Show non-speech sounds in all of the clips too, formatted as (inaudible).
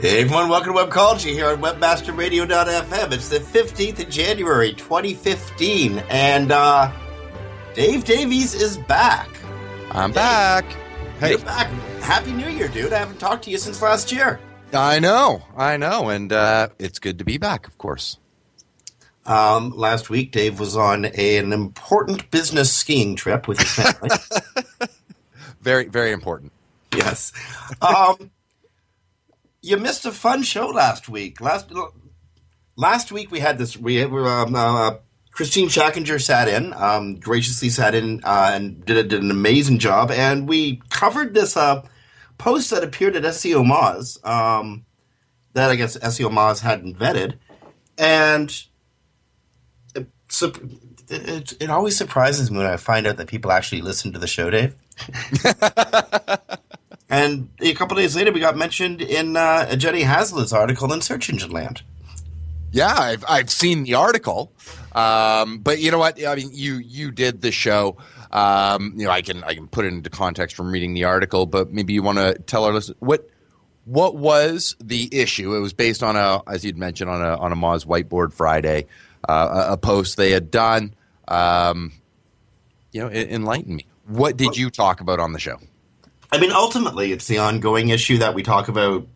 Hey everyone, welcome to Webcology here on WebmasterRadio.fm. It's the 15th of January 2015, and uh, Dave Davies is back. I'm back. Hey, You're back. Happy New Year, dude. I haven't talked to you since last year. I know, I know, and uh, it's good to be back, of course. Um, last week, Dave was on a, an important business skiing trip with his family. (laughs) Very, very important. yes. Um, you missed a fun show last week. Last last week we had this. We um, uh, Kristine Schachinger sat in, um, graciously sat in, uh, and did, did an amazing job. And we covered this uh, post that appeared at SEO Moz um, that I guess SEO Moz hadn't vetted, and it, it, it always surprises me when I find out that people actually listen to the show, Dave. (laughs) (laughs) And a couple days later, we got mentioned in uh, Jenny Halasz's article in Search Engine Land. Yeah, I've I've seen the article, um, but you know what? I mean, you you did the show. Um, you know, I can I can put it into context from reading the article, but maybe you want to tell our listeners what what was the issue? It was based on a, as you'd mentioned, on a on a Moz Whiteboard Friday, uh, a, a post they had done. Um, you know, en- enlighten me. What did you talk about on the show? I mean, ultimately, it's the ongoing issue that we talk about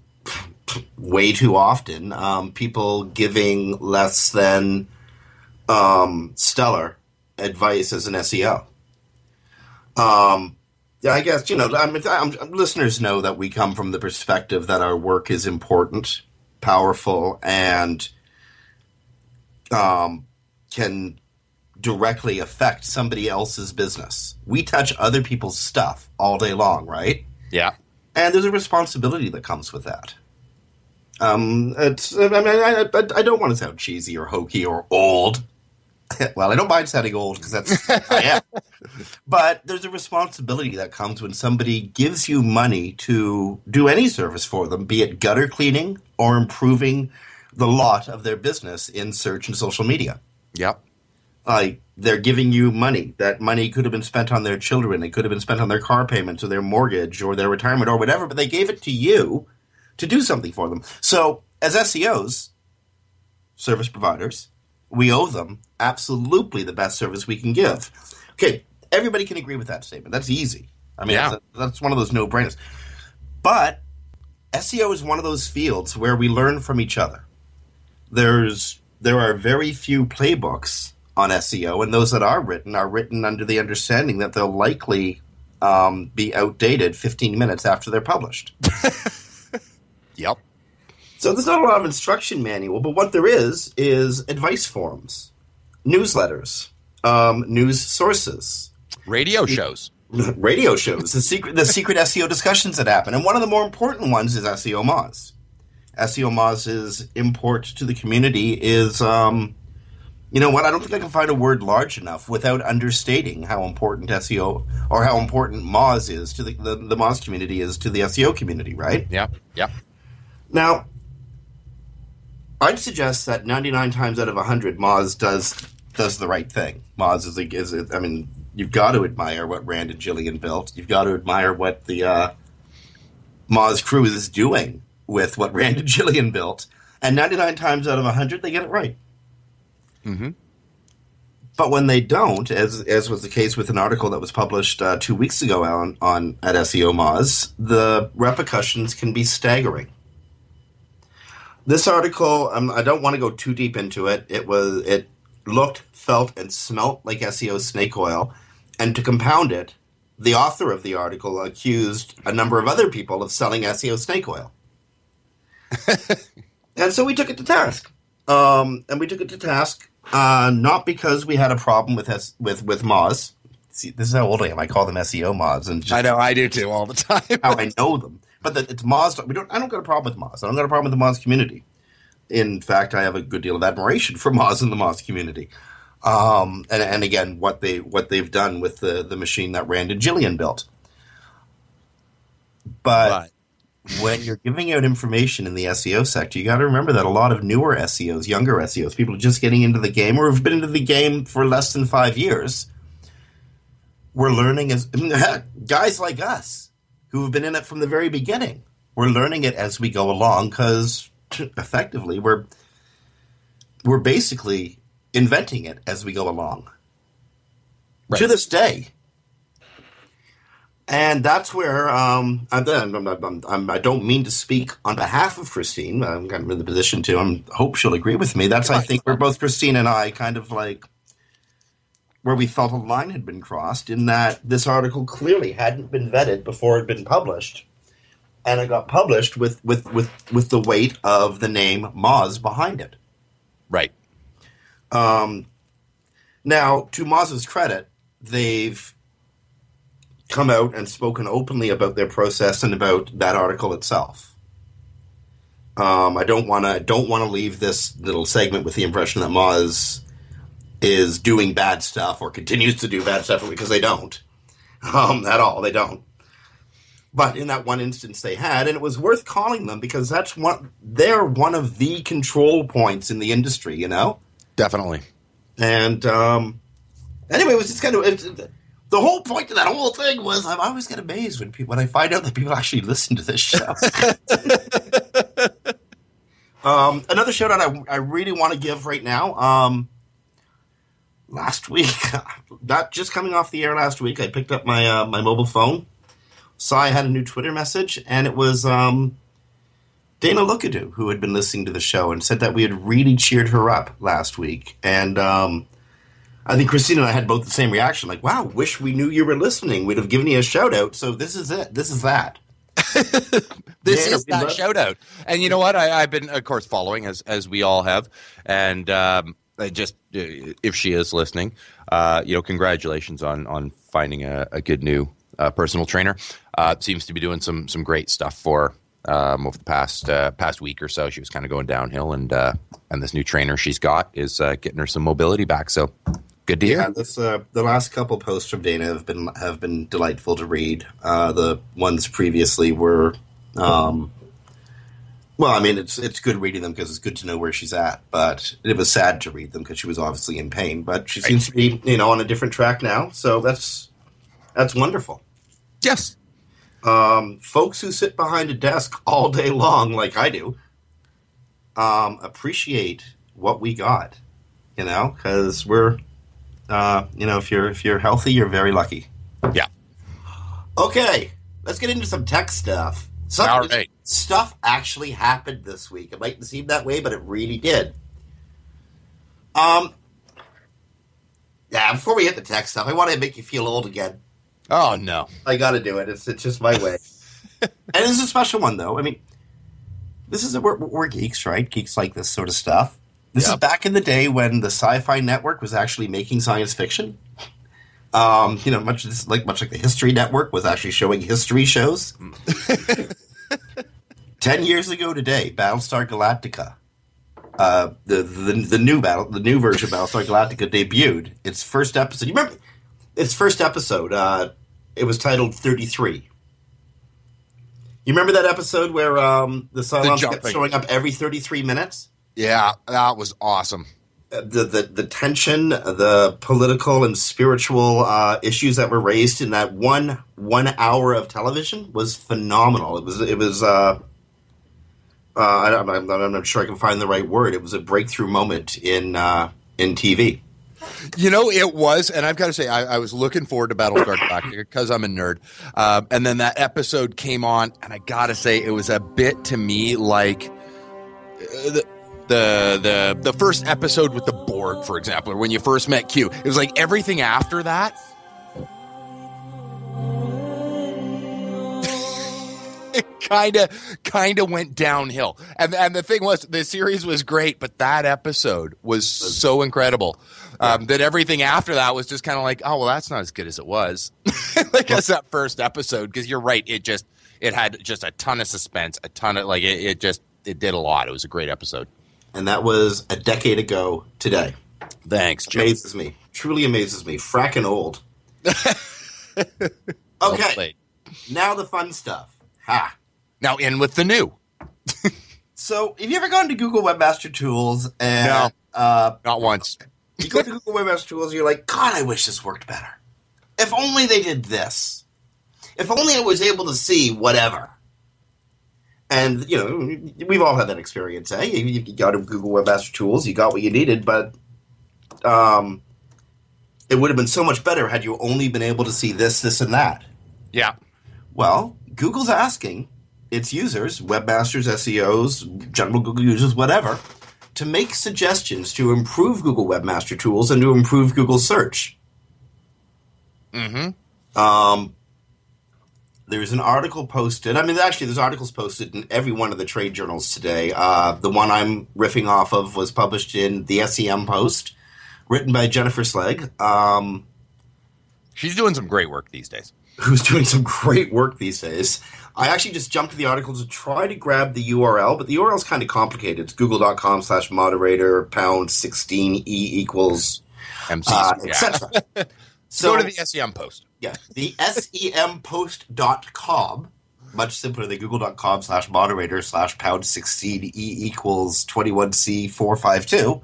way too often. Um, people giving less than um, stellar advice as an SEO. Um, yeah, I guess you know. I mean, I'm, listeners know that we come from the perspective that our work is important, powerful, and um, can directly affect somebody else's business. We touch other people's stuff all day long, right? Yeah. And there's a responsibility that comes with that. Um, it's, I mean, I, I, I don't want to sound cheesy or hokey or old. (laughs) well, I don't mind sounding old because that's I am. (laughs) But there's a responsibility that comes when somebody gives you money to do any service for them, be it gutter cleaning or improving the lot of their business in search and social media Yep. Like they're giving you money. That money could have been spent on their children. It could have been spent on their car payments or their mortgage or their retirement or whatever, but they gave it to you to do something for them. So, as SEOs, service providers, we owe them absolutely the best service we can give. Okay, everybody can agree with that statement. That's easy. I mean, Yeah. that's, that's one of those no brainers. But SEO is one of those fields where we learn from each other. There's there are very few playbooks on SEO, and those that are written are written under the understanding that they'll likely um, be outdated 15 minutes after they're published. (laughs) Yep. So there's not a lot of instruction manual, but what there is is advice forums, newsletters, um, news sources, Radio shows. (laughs) radio shows, the secret the secret (laughs) SEO discussions that happen, and one of the more important ones is SEO Moz. SEO Moz's import to the community is, um, you know what? I don't think I can find a word large enough without understating how important SEO or how important Moz is to the, the, the Moz community is to the SEO community, right? Yeah, yeah. Now, I'd suggest that 99 times out of 100, Moz does does the right thing. Moz is, a, is a, I mean, you've got to admire what Rand and Gillian built. You've got to admire what the uh, Moz crew is doing with what Rand and Gillian built. And 99 times out of 100, they get it right. Mm-hmm. But when they don't, as as was the case with an article that was published uh, two weeks ago on, on at SEO Moz, the repercussions can be staggering. This article, um, I don't want to go too deep into it. It was it looked, felt, and smelt like SEO snake oil, and to compound it, the author of the article accused a number of other people of selling SEO snake oil. (laughs) and so we took it to task. Um, and we took it to task uh, not because we had a problem with S- with with Moz. See, this is how old I am. I call them SEO Moz, and just I know I do too all the time. how I know them. But the, it's Moz. We don't. I don't got a problem with Moz. I don't got a problem with the Moz community. In fact, I have a good deal of admiration for Moz and the Moz community. Um, and, and again, what they what they've done with the the machine that Rand and Gillian built. But, when you're giving out information in the SEO sector, you got to remember that a lot of newer SEOs, younger SEOs, people just getting into the game or have been into the game for less than five years, we're learning as (laughs) guys like us who have been in it from the very beginning. We're learning it as we go along because (laughs) effectively we're we're basically inventing it as we go along. Right. To this day. And that's where um, I'm, I'm, I'm, I'm, I don't mean to speak on behalf of Christine. I'm kind of in the position to. I hope she'll agree with me. That's I think where both Christine and I kind of like where we felt a line had been crossed in that this article clearly hadn't been vetted before it had been published, and it got published with with with with the weight of the name Moz behind it. Right. Um, now, to Moz's credit, they've come out and spoken openly about their process and about that article itself. Um, I don't want to don't want to leave this little segment with the impression that Moz is doing bad stuff or continues to do bad stuff because they don't um, at all. They don't. But in that one instance, they had, and it was worth calling them because that's one. They're one of the control points in the industry, you know. Definitely. And um, anyway, it was just kind of it, the whole point of that whole thing was I always get amazed when people when I find out that people actually listen to this show. (laughs) um, another shout out I, I really want to give right now. Um, last week, (laughs) not just coming off the air last week, I picked up my uh, my mobile phone, saw I had a new Twitter message, and it was um, Dana Lookadoo who had been listening to the show and said that we had really cheered her up last week. And um, I think Christine and I had both the same reaction like, wow, wish we knew you were listening. We'd have given you a shout out. So this is it. This is that. (laughs) This Yeah, is that love- shout out. And you know what? I, I've been, of course, following as as we all have. And um, I just, uh, if she is listening, uh, you know, congratulations on on finding a, a good new uh, personal trainer. Uh, seems to be doing some some great stuff for um, over the past uh, past week or so. She was kind of going downhill, and uh, and this new trainer she's got is uh, getting her some mobility back. So good to hear. Yeah, this uh, the last couple posts from Dana have been have been delightful to read. Uh, the ones previously were, um, well, I mean, it's it's good reading them because it's good to know where she's at. But it was sad to read them because she was obviously in pain. But she seems to be, you know, on a different track now. So that's that's wonderful. Yes. Um, folks who sit behind a desk all day long, like I do, um, appreciate what we got. You know, because we're, uh, you know, if you're if you're healthy, you're very lucky. Yeah. Okay, let's get into some tech stuff. Some All right. stuff actually happened this week. It mightn't seem that way, but it really did. Um, yeah. Before we hit the tech stuff, I want to make you feel old again. Oh no. I got to do it. It's, it's just my way. (laughs) and this is a special one, though. I mean, this is a, we're, we're geeks, right? Geeks like this sort of stuff. This is back in the day when the Sci-Fi Network was actually making science fiction. Um, you know, much like much like the History Network was actually showing history shows. (laughs) Ten years ago today, Battlestar Galactica, uh, the, the the new battle, the new version of Battlestar Galactica debuted. Its first episode. You remember its first episode? Uh, it was titled Thirty Three. You remember that episode where um, the Cylons kept showing up every thirty three minutes? Yeah, that was awesome. the, the the tension, the political and spiritual uh, issues that were raised in that one one hour of television was phenomenal. It was it was. Uh, uh, I, I'm, I'm I'm not sure I can find the right word. It was a breakthrough moment in uh, in TV. You know, it was, and I've got to say, I, I was looking forward to Battlestar Galactica because I'm a nerd. Um, and then that episode came on, and I got to say, it was a bit to me like uh, the, the the the first episode with the Borg, for example, or when you first met Q. It was like everything after that. (laughs) It kind of kind of went downhill, and and the thing was, the series was great, but that episode was so incredible um, that everything after that was just kind of like, oh well, that's not as good as it was. (laughs) like as that first episode, because you're right, it just it had just a ton of suspense, a ton of like it, it just it did a lot. It was a great episode. And that was a decade ago today. Thanks, Jim. Amazes me. Truly amazes me. Fracking old. (laughs) Okay, now the fun stuff. Ha. Now in with the new. (laughs) So, have you ever gone to Google Webmaster Tools and No. uh, Not once. you go to (laughs) Google Webmaster Tools and you're like, God, I wish this worked better. If only they did this. If only I was able to see whatever. And, you know, we've all had that experience, eh? You, you got to Google Webmaster Tools, you got what you needed, but um, it would have been so much better had you only been able to see this, this, and that. Yeah. Well, Google's asking its users, webmasters, SEOs, general Google users, whatever, to make suggestions to improve Google Webmaster Tools and to improve Google search. Mm-hmm. Um, there's an article posted. I mean, actually, there's articles posted in every one of the trade journals today. Uh, the one I'm riffing off of was published in the SEM Post, written by Jennifer Slegg. Um, She's doing some great work these days. who's doing some great work these days. I actually just jumped to the article to try to grab the URL, but the URL is kind of complicated. It's google.com slash moderator pound 16 e equals, MCs. uh, yeah. etc. (laughs) Go So, to the SEM post. yeah, the sempost.com, much simpler than google.com slash moderator slash pound 16 e equals 21c452.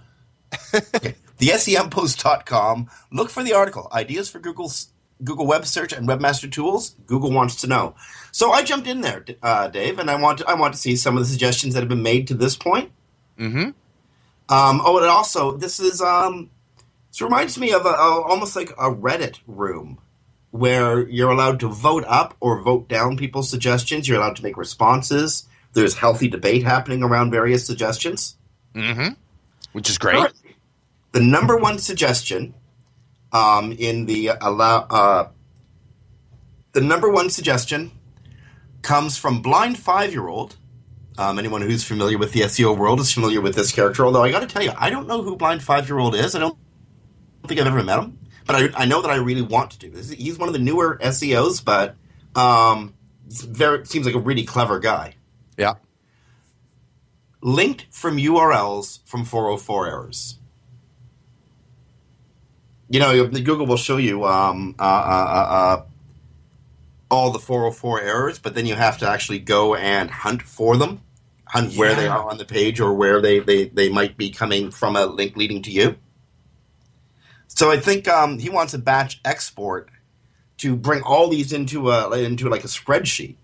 Okay. (laughs) The sempost.com, look for the article, Ideas for Google's Google Web Search and Webmaster Tools. Google wants to know. So I jumped in there, uh, Dave, and I want to, I want to see some of the suggestions that have been made to this point. Mm-hmm. Um, oh, and also, this is um, this reminds me of a, a, almost like a Reddit room where you're allowed to vote up or vote down people's suggestions. You're allowed to make responses. There's healthy debate happening around various suggestions. Mm-hmm. Which is great. The number one suggestion um, in the allow uh, the number one suggestion comes from blind five year old. Um, anyone who's familiar with the SEO world is familiar with this character. Although I got to tell you, I don't know who blind five year old is. I don't think I've ever met him, but I, I know that I really want to do. This. He's one of the newer SEOs, but um, very seems like a really clever guy. Yeah. linked from URLs from 404 errors. You know, Google will show you um, uh, uh, uh, uh, all the 404 errors, but then you have to actually go and hunt for them, hunt where they are on the page or where they, they, they might be coming from a link leading to you. So I think um, he wants a batch export to bring all these into a into like a spreadsheet,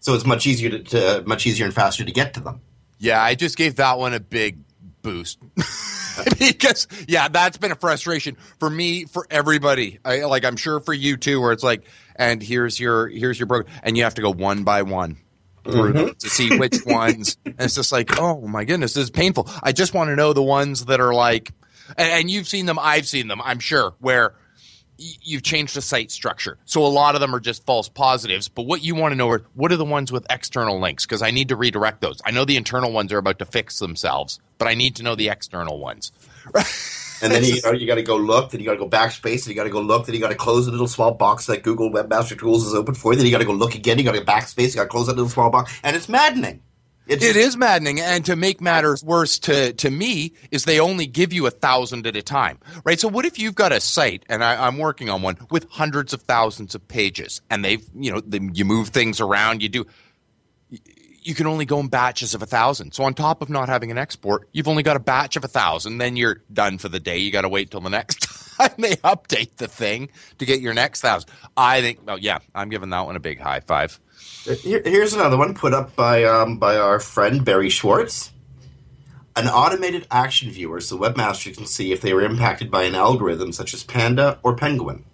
so it's much easier to, to much easier and faster to get to them. Yeah, I just gave that one a big boost. (laughs) because yeah, that's been a frustration for me, for everybody. I, like I'm sure for you too, where it's like, and here's your here's your program, and you have to go one by one through them to see which (laughs) ones. And it's just like, oh my goodness, this is painful. I just want to know the ones that are like, and, you've seen them, I've seen them, I'm sure, where you've changed the site structure. So a lot of them are just false positives. But what you want to know are what are the ones with external links? Because I need to redirect those. I know the internal ones are about to fix themselves, but I need to know the external ones. (laughs) And then you know you got to go look, then you got to go backspace, and you got to go look, then you got to close the little small box that Google Webmaster Tools is open for. Then you got to go look again. You got to backspace. You got to close that little small box, and it's maddening. It's It is maddening, and to make matters worse, to to me, is they only give you a thousand at a time, right? So what if you've got a site, and I, I'm working on one with hundreds of thousands of pages, and they've, you know, they, you move things around, you do, you can only go in batches of a thousand. So on top of not having an export, you've only got a batch of a thousand. Then you're done for the day. You got to wait till the next (laughs) time they update the thing to get your next thousand. I think, oh yeah, I'm giving that one a big high five. Here, here's another one put up by um, by our friend Barry Schwartz. An automated action viewer so webmasters can see if they were impacted by an algorithm such as Panda or Penguin.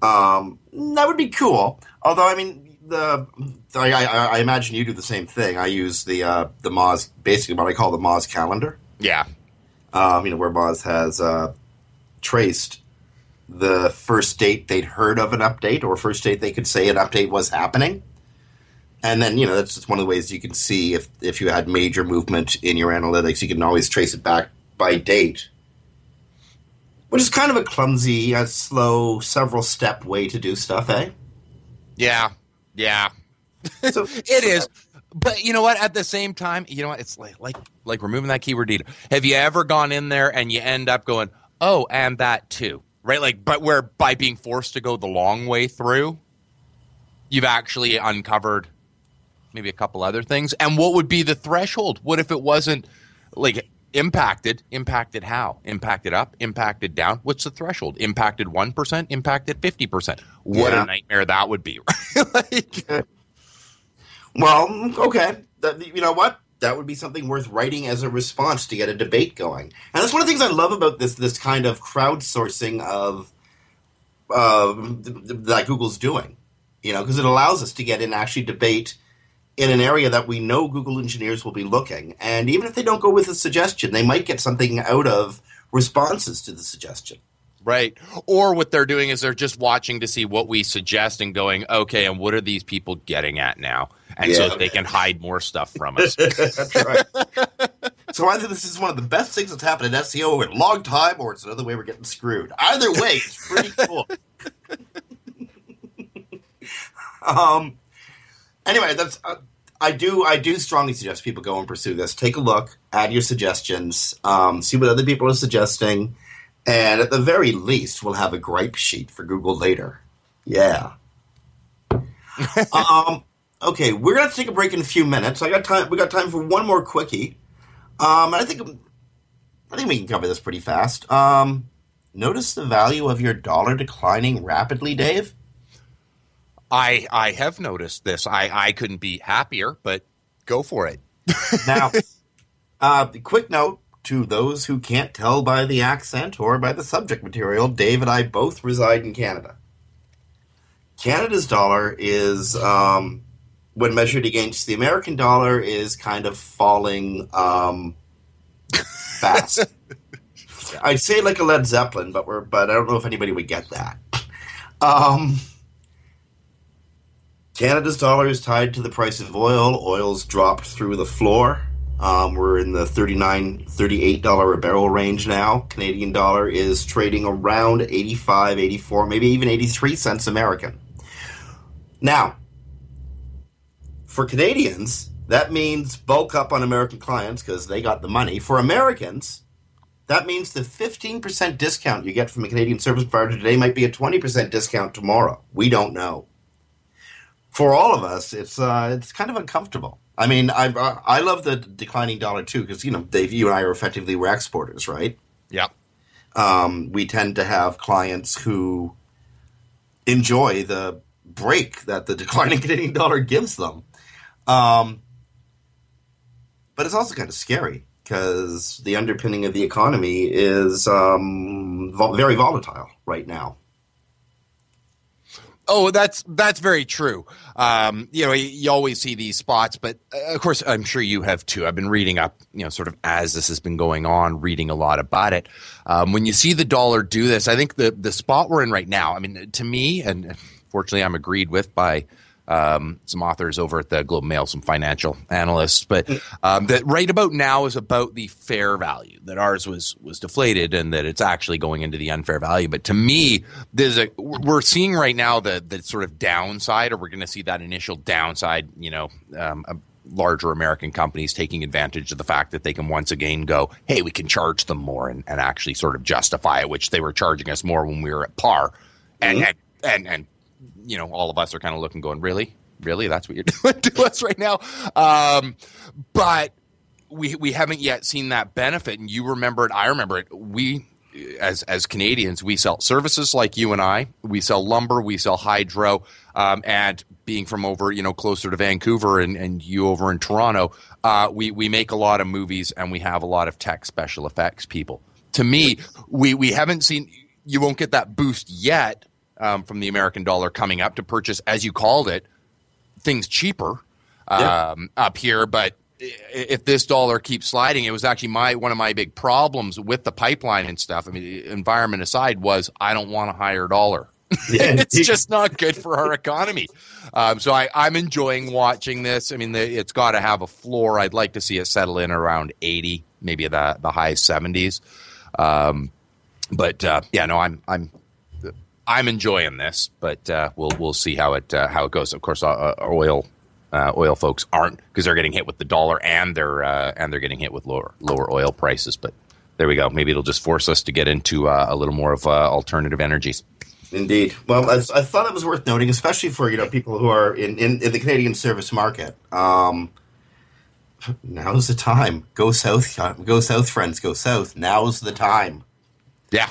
Um, that would be cool. Although, I mean, the I, I, I imagine you do the same thing. I use the uh, the Moz, basically what I call the Moz calendar. Yeah, Um, you know, where Moz has uh, traced the first date they'd heard of an update or first date they could say an update was happening. And then, you know, that's just one of the ways you can see if, if you had major movement in your analytics, you can always trace it back by date. Which is kind of a clumsy, a slow, several step way to do stuff, eh? yeah, yeah. (laughs) So, It is. But you know what? At the same time, you know what? It's like like like removing that keyword data. Have you ever gone in there and you end up going, "Oh, and that too." Right? Like but where by being forced to go the long way through, you've actually uncovered maybe a couple other things. And what would be the threshold? What if it wasn't like impacted? Impacted how? Impacted up? Impacted down? What's the threshold? Impacted 1%? Impacted 50%? What Yeah. a nightmare that would be. (laughs) like, (laughs) Well, okay. You know what? That would be something worth writing as a response to get a debate going. And that's one of the things I love about this this kind of crowdsourcing of uh, th- th- that Google's doing. You know, because it allows us to get in actually debate in an area that we know Google engineers will be looking. And even if they don't go with a suggestion, they might get something out of responses to the suggestion. Right. Or what they're doing is they're just watching to see what we suggest and going, okay, and what are these people getting at now? And so Yeah. that they can hide more stuff from us. (laughs) That's right. so either this is one of the best things that's happened in SEO in a long time, or it's another way we're getting screwed. Either way, it's pretty cool. (laughs) um. Anyway, that's. Uh, I do. I do strongly suggest people go and pursue this. Take a look, add your suggestions, um, see what other people are suggesting, and at the very least, we'll have a gripe sheet for Google later. Yeah. (laughs) um. Okay, we're gonna take a break in a few minutes. I got time. We got time for one more quickie. Um, I think I think we can cover this pretty fast. Um, notice the value of your dollar declining rapidly, Dave. I I have noticed this. I, I couldn't be happier, but go for it. Now, (laughs) uh, quick note to those who can't tell by the accent or by the subject material: Dave and I both reside in Canada. Canada's dollar is, um, when measured against the American dollar, is kind of falling um, (laughs) fast. I'd say like a Led Zeppelin, but we're but I don't know if anybody would get that. Um, Canada's dollar is tied to the price of oil. Oil's dropped through the floor. Um, we're in the 39 $38 a barrel range now. Canadian dollar is trading around 85 84 maybe even 83 cents American. Now, for Canadians, that means bulk up on American clients because they got the money. For Americans, that means the 15% discount you get from a Canadian service provider today might be a 20% discount tomorrow. We don't know. For all of us, it's uh, it's kind of uncomfortable. I mean, I I love the declining dollar too because you know Dave, you and I are effectively we're exporters, right? Yep. um, we tend to have clients who enjoy the break that the (laughs) declining Canadian dollar gives them. Um, but it's also kind of scary because the underpinning of the economy is um, vol- very volatile right now. Oh, that's that's very true. Um, you know, you, you always see these spots, but uh, of course, I'm sure you have too. I've been reading up, you know, sort of as this has been going on, reading a lot about it. Um, when you see the dollar do this, I think the the spot we're in right now. I mean, to me, and fortunately, I'm agreed with by um, some authors over at the Globe Mail, some financial analysts, but um, that right about now is about the fair value that ours was was deflated and that it's actually going into the unfair value. But to me, there's a we're seeing right now the the sort of downside, or we're going to see that initial downside. You know, um, a, larger American companies taking advantage of the fact that they can once again go, hey, we can charge them more and, and actually sort of justify it, which they were charging us more when we were at par. And, and, and, and you know, all of us are kind of looking, going, really, really, that's what you're (laughs) doing to us right now. Um, but we we haven't yet seen that benefit. And you remember it, I remember it. We as as Canadians, we sell services like you and I. We sell lumber, we sell hydro, um, and being from over you know closer to Vancouver and, and you over in Toronto, uh, we we make a lot of movies and we have a lot of tech special effects people. To me, we we haven't seen. You won't get that boost yet um, from the American dollar coming up to purchase, as you called it, things cheaper um, Yeah. up here. But if this dollar keeps sliding, it was actually my one of my big problems with the pipeline and stuff. I mean, environment aside, was I don't want a higher dollar. (laughs) Yeah. (laughs) it's just not good for our economy. Um, so I, I'm enjoying watching this. I mean, the, it's got to have a floor. I'd like to see it settle in around 80, maybe the the high 70s. Um, but uh, yeah, no, I'm I'm I'm enjoying this, but uh, we'll we'll see how it uh, how it goes. Of course, uh, uh, oil uh, oil folks aren't because they're getting hit with the dollar and they're uh, and they're getting hit with lower lower oil prices. But there we go. Maybe it'll just force us to get into uh, a little more of uh, alternative energies. Indeed. Well, I, I thought it was worth noting, especially for you know people who are in, in, in the Canadian service market. Um, now's the time. Go south, go south, friends. Go south. Now's the time. Yeah.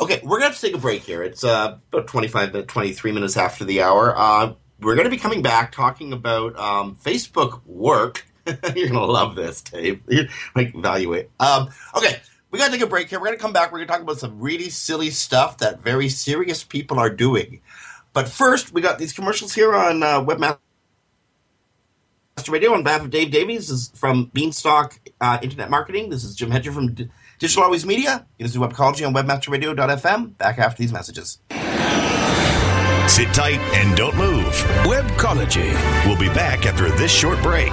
Okay, we're gonna have to take a break here. It's uh, about 25, minutes, 23 minutes after the hour. Uh, we're gonna be coming back talking about um, Facebook work. (laughs) You're gonna love this, Dave. You're, like evaluate. Um, okay, we gotta take a break here. We're gonna come back. We're gonna talk about some really silly stuff that very serious people are doing. But first, we got these commercials here on uh, Webmaster Radio on behalf of Dave Davies is from Beanstalk uh, Internet Marketing. This is Jim Hedger from Digital Always Media. You listen to Webcology on webmasterradio.fm. Back after these messages. Sit tight and don't move. Webcology. We'll be back after this short break.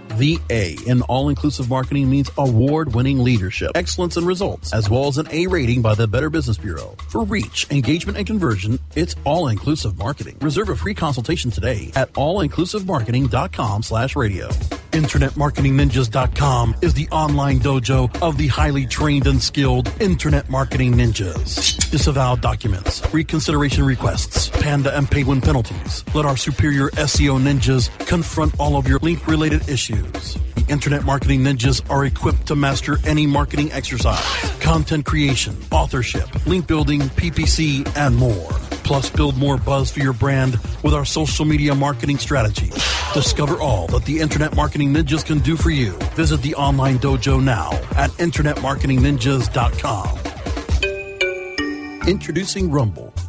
The A in all inclusive marketing means award winning leadership, excellence, and results, as well as an A rating by the Better Business Bureau. For reach, engagement, and conversion, it's all inclusive marketing. Reserve a free consultation today at allinclusivemarketing.com slash radio. InternetMarketingNinjas.com is the online dojo of the highly trained and skilled Internet Marketing Ninjas. Disavow documents, reconsideration requests, panda and penguin penalties. Let our superior SEO ninjas confront all of your link related issues. The Internet Marketing Ninjas are equipped to master any marketing exercise, content creation, authorship, link building, PPC, and more. Plus, build more buzz for your brand with our social media marketing strategy. Discover all that the Internet Marketing Ninjas can do for you. Visit the online dojo now at InternetMarketingNinjas.com. Introducing Rumble,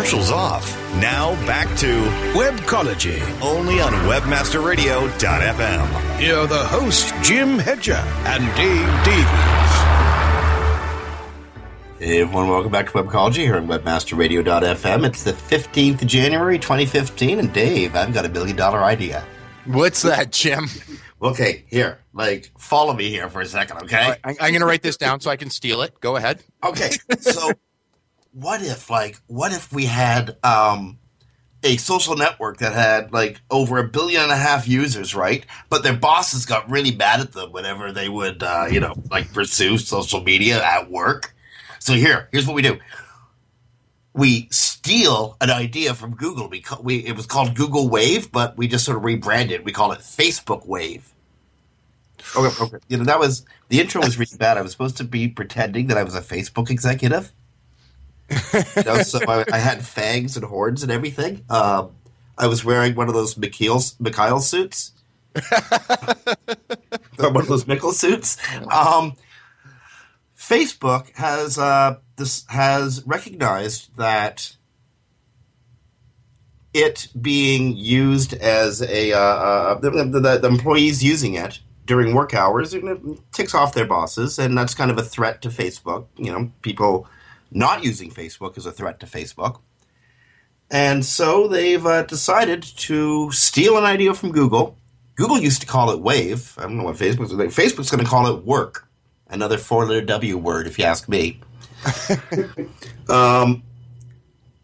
Commercials off. Now back to Webcology. only on WebmasterRadio.fm. Here are the hosts, Jim Hedger and Dave Davies. Hey everyone, welcome back to Webcology here on webmasterradio.fm. It's the 15th of January 2015, and Dave, I've got a billion dollar idea. What's that, Jim? Okay, here, like, follow me here for a second, okay? I, I'm going to write this down so I can steal it. Go ahead. Okay, (laughs) so what if, like, what if we had um, a social network that had like over a billion and a half users, right? But their bosses got really mad at them whenever they would, uh, you know, like pursue social media at work. So here, here's what we do. We steal an idea from Google. We, we it was called Google Wave, but we just sort of rebranded. We call it Facebook Wave. Okay, okay. You know that was the intro was really bad. I was supposed to be pretending that I was a Facebook executive. (laughs) You know, so I, I had fangs and horns and everything. Um, I was wearing one of those Mikhail Mikhail suits, (laughs) one of those Mickle suits. Um, Facebook has uh, this has recognized that it being used as a uh, uh, the, the, the employees using it during work hours it ticks off their bosses, and that's kind of a threat to Facebook. You know, people not using Facebook is a threat to Facebook. And so they've uh, decided to steal an idea from Google. Google used to call it Wave. I don't know what Facebook's Facebook's going to call it Work. Another four-letter W word, if you ask me. (laughs) um,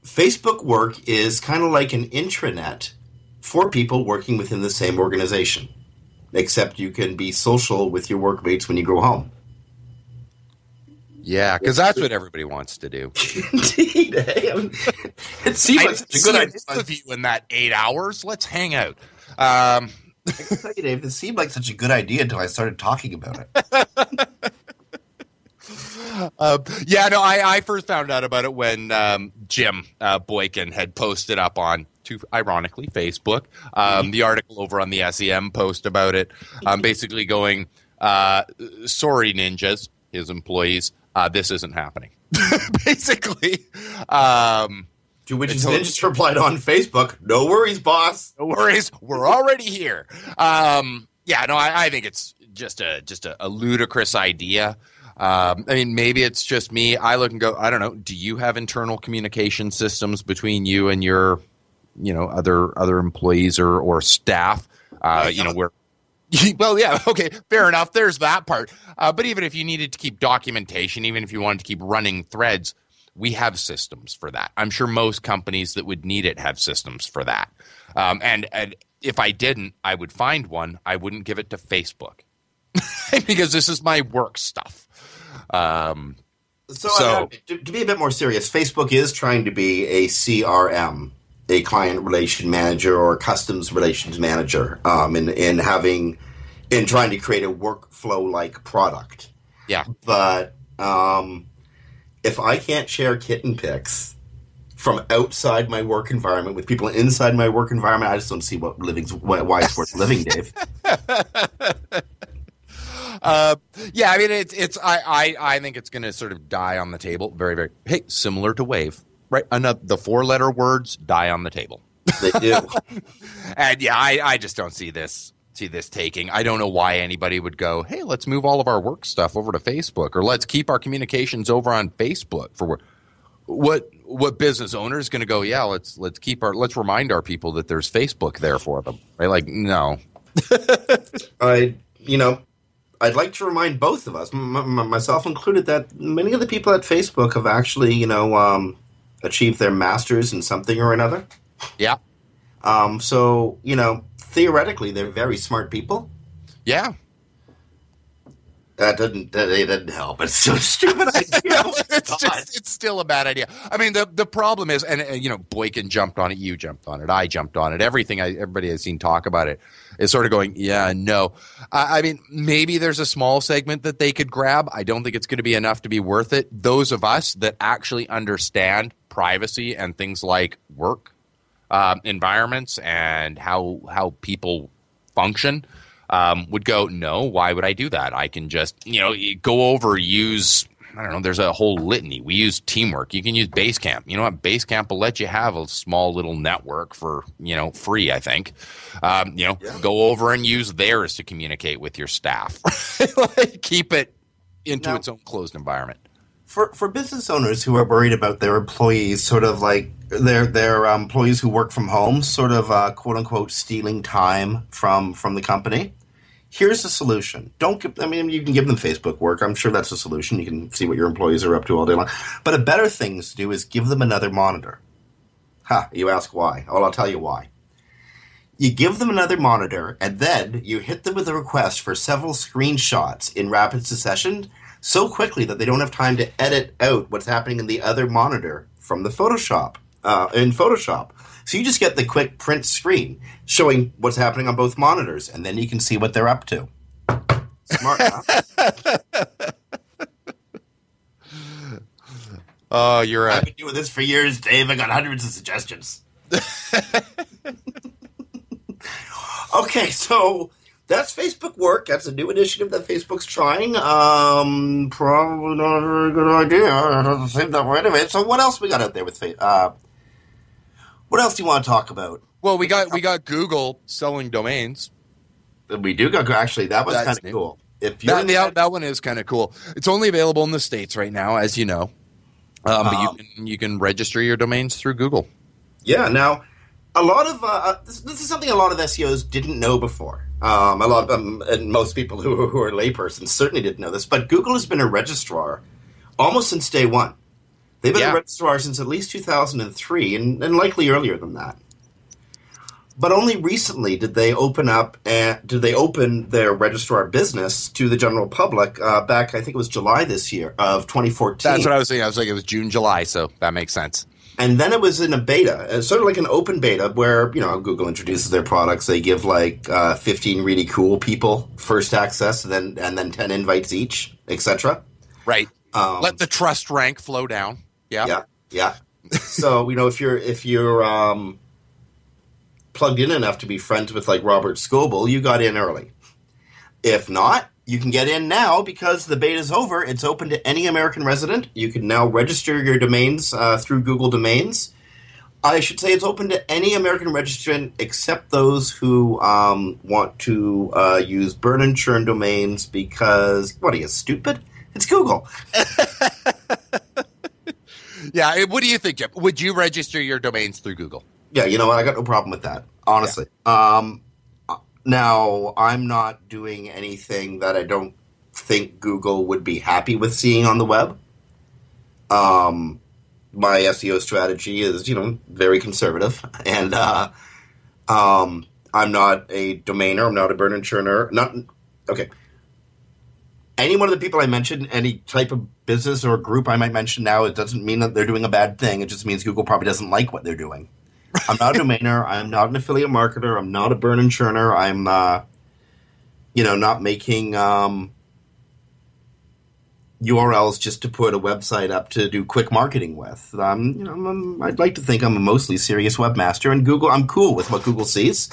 Facebook Work is kind of like an intranet for people working within the same organization, except you can be social with your workmates when you go home. Yeah, because that's what everybody wants to do. (laughs) Indeed, eh? I mean, it seems like such a good idea. of you in that eight hours. Let's hang out. Um, I can tell you, Dave, it seemed like such a good idea until I started talking about it. uh, (laughs) yeah, no, I, I first found out about it when um, Jim uh, Boykin had posted up on, to ironically, Facebook, um, the article over on the SEM post about it, um, basically going, uh, sorry, ninjas, his employees, uh, this isn't happening. (laughs) basically. Um, to which his ninjas replied on Facebook, no worries, boss. No worries, we're already here. Um, yeah, no, I, I, think it's just a just a, a ludicrous idea. Um, I mean, maybe it's just me. I look and go, I don't know. Do you have internal communication systems between you and your, you know, other other employees or or staff? Uh, you know, where (laughs) well, yeah, (laughs) okay, fair enough. There's that part. Uh, but even if you needed to keep documentation, even if you wanted to keep running threads, we have systems for that. I'm sure most companies that would need it have systems for that. Um, and, and if I didn't, I would find one. I wouldn't give it to Facebook (laughs) because this is my work stuff. Um, so, so uh, to, to, be a bit more serious, Facebook is trying to be a CRM, a client relation manager or a customs relations manager, um, in in having in trying to create a workflow like product. Yeah, but um, if I can't share kitten pics from outside my work environment with people inside my work environment, I just don't see what living's why it's worth living, Dave. (laughs) Uh, yeah, I mean it's it's I I, I think it's going to sort of die on the table. Very very hey, similar to Wave, right? Another the four letter words die on the table. They do, (laughs) and yeah, I I just don't see this see this taking. I don't know why anybody would go, hey, let's move all of our work stuff over to Facebook, or let's keep our communications over on Facebook for what what business owner is going to go yeah let's let's keep our let's remind our people that there's facebook there for them right like no (laughs) i you know I'd like to remind both of us, m- m- myself included, that many of the people at Facebook have actually, you know, um, achieved their masters in something or another. Yeah. Um, so, you know, theoretically, they're very smart people. Yeah. That didn't that didn't help. It's so stupid idea. (laughs) no, it's just it's still a bad idea. I mean, the the problem is, and, and, you know, Boykin jumped on it, you jumped on it, I jumped on it. Everything I, everybody has seen talk about it is sort of going, yeah, no. I, I mean, maybe there's a small segment that they could grab. I don't think it's going to be enough to be worth it. Those of us that actually understand privacy and things like work um, environments and how how people function um, would go, no, why would I do that? I can just, you know, go over, use, I don't know, there's a whole litany. We use teamwork. You can use Basecamp. You know what? Basecamp will let you have a small little network for, you know, free, I think. Um, you know, yeah. go over and use theirs to communicate with your staff. (laughs) Keep it into now, its own closed environment. For, for business owners who are worried about their employees, sort of like their their um, employees who work from home, sort of uh, quote unquote stealing time from from the company here's the solution. Don't give, I mean, you can give them Facebook work. I'm sure that's a solution. You can see what your employees are up to all day long. But a better thing to do is give them another monitor. Ha, you ask why. Well, I'll tell you why. You give them another monitor, and then you hit them with a request for several screenshots in rapid succession so quickly that they don't have time to edit out what's happening in the other monitor from the Photoshop uh, in Photoshop. So you just get the quick print screen showing what's happening on both monitors, and then you can see what they're up to. Smart, huh? (laughs) Oh, you're right. I've been doing this for years, Dave. I got hundreds of suggestions. (laughs) okay, so that's Facebook work. That's a new initiative that Facebook's trying. Um, probably not a very good idea. It doesn't seem that way anyway. So what else we got out there with Facebook? Uh, what else do you want to talk about? Well, we got we got Google selling domains. We do got actually. That was kind of cool. If you're That, the- that, one is kind of cool. It's only available in the states right now, as you know. Um, but you Um, can you can register your domains through Google. Yeah. Now, a lot of uh, uh, this, this is something a lot of SEOs didn't know before. Um, a lot of them, and most people who, who are laypersons certainly didn't know this. But Google has been a registrar almost since day one. They've been Yeah. a registrar since at least 2003, and, and likely earlier than that. But only recently did they open up and did they open their registrar business to the general public. Uh, back, I think it was July this year of 2014 That's what I was saying. I was like, it was June, July, so that makes sense. And then it was in a beta, uh, sort of like an open beta, where you know Google introduces their products. They give like uh, fifteen really cool people first access, and then and then ten invites each, etc. Right. Um, Let the trust rank flow down. Yeah. yeah, yeah. so you know if you're if you're um, plugged in enough to be friends with like Robert Scoble, you got in early. If not, you can get in now because the beta is over. It's open to any American resident. You can now register your domains uh, through Google Domains. I should say it's open to any American registrant except those who um, want to uh, use burn and churn domains because, what are you, stupid? It's Google. (laughs) Yeah. eh, What do you think, Jim? Would you register your domains through Google? Yeah, you know what? I got no problem with that, honestly. Um, now, I'm not doing anything that I don't think Google would be happy with seeing on the web. Um, my SEO strategy is, you know, very conservative, (laughs) and uh, um, I'm not a domainer. I'm not a burn and churner. Not okay. Any one of the people I mentioned, any type of business or group I might mention now, it doesn't mean that they're doing a bad thing. It just means Google probably doesn't like what they're doing. I'm not a domainer. I'm not an affiliate marketer. I'm not a burn and churner. I'm, uh, you know, not making um, URLs just to put a website up to do quick marketing with. Um, you know, I'm, I'd like to think I'm a mostly serious webmaster, and Google. I'm cool with what Google sees.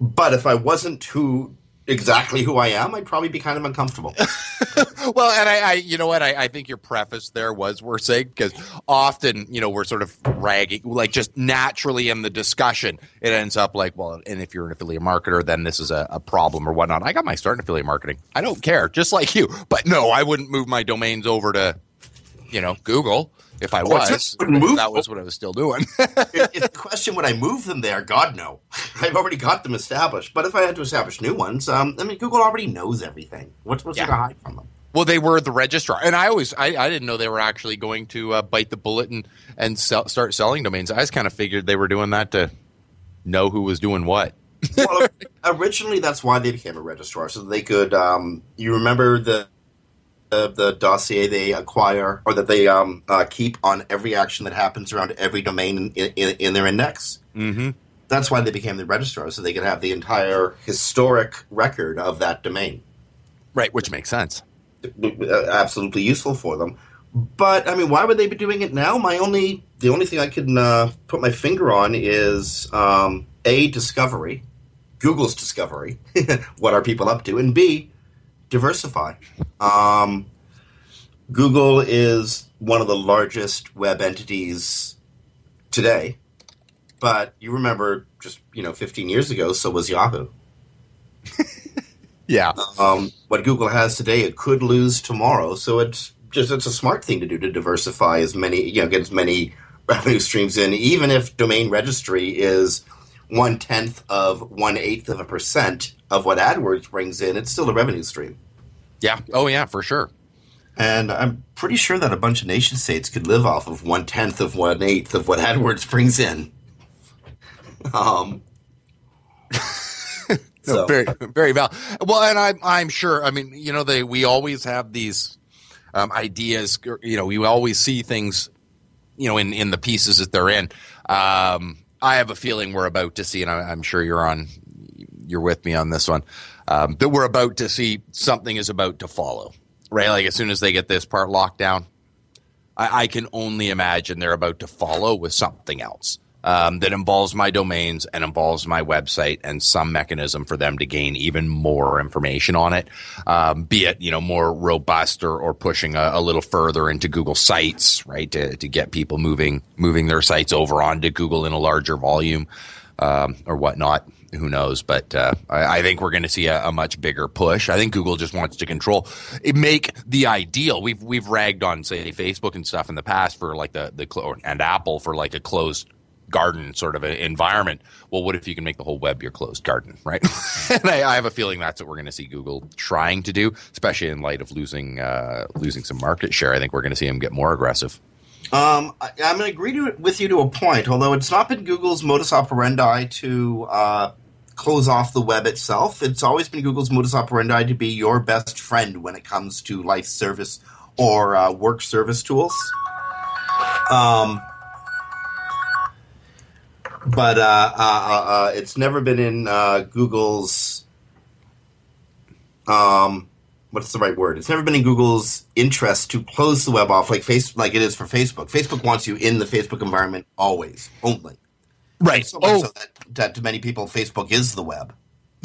But if I wasn't who exactly who I am, I'd probably be kind of uncomfortable. (laughs) well, and I, I, you know what? I, I think your preface there was worth saying because often, you know, we're sort of ragging, like just naturally in the discussion, it ends up like, well, and if you're an affiliate marketer, then this is a, a problem or whatnot. I got my start in affiliate marketing. I don't care, just like you. But no, I wouldn't move my domains over to, you know, Google if I Oh, was. move- that was what I was still doing. (laughs) if, if the question would I move them there, God no. (laughs) I've already got them established. But if I had to establish new ones, um, I mean, Google already knows everything. What's what's Yeah. to hide from them? Well, they were the registrar, and I always I, I didn't know they were actually going to uh, bite the bullet and and sell, start selling domains. I just kind of figured they were doing that to know who was doing what. (laughs) well, originally that's why they became a registrar, so they could. Um, you remember the, the the dossier they acquire or that they um, uh, keep on every action that happens around every domain in, in, in their index. Mm-hmm. That's why they became the registrar, so they could have the entire historic record of that domain. Right, which makes sense. uh, absolutely useful for them. But I mean, why would they be doing it now? My only the only thing I can uh, put my finger on is um, a discovery, Google's discovery. (laughs) what are people up to? And B, diversify. Um, Google is one of the largest web entities today, but you remember just you know 15 years ago, so was Yahoo (laughs) Yeah. um, what Google has today, it could lose tomorrow. So it's just it's a smart thing to do to diversify as many you know get as many (laughs) revenue streams in, even if domain registry is one tenth of one eighth of a percent of what AdWords brings in. It's still a revenue stream. Yeah. Oh, yeah, for sure. And I'm pretty sure that a bunch of nation states could live off of one tenth of one eighth of what AdWords brings in. Um, (laughs) No, so- very, very val. Well, and I'm, I'm sure. I mean, you know, they we always have these um, ideas. You know, we always see things, you know, in in the pieces that they're in. Um, I have a feeling we're about to see, and I, I'm sure you're on, you're with me on this one. Um, that we're about to see something is about to follow, right? Like as soon as they get this part locked down, I, I can only imagine they're about to follow with something else um, that involves my domains and involves my website and some mechanism for them to gain even more information on it, um, be it you know more robust or, or pushing a, a little further into Google Sites, right, to, to get people moving moving their sites over onto Google in a larger volume um, or whatnot. Who knows? But uh, I, I think we're going to see a, a much bigger push. I think Google just wants to control, make the ideal. We've we've ragged on say Facebook and stuff in the past for like the the and Apple for like a closed garden sort of a environment. Well, what if you can make the whole web your closed garden, right? (laughs) and I, I have a feeling that's what we're going to see Google trying to do, especially in light of losing uh, losing some market share. I think we're going to see them get more aggressive. Um, I, I'm going to agree with you to a point, although it's not been Google's modus operandi to uh, close off the web itself. It's always been Google's modus operandi to be your best friend when it comes to life service or uh, work service tools. Um, but uh, uh, uh, uh, it's never been in uh, Google's. Um, what's the right word? It's never been in Google's interest to close the web off like face like it is for Facebook. Facebook wants you in the Facebook environment always, only. Right. So Oh, so that, that to many people, Facebook is the web. (laughs)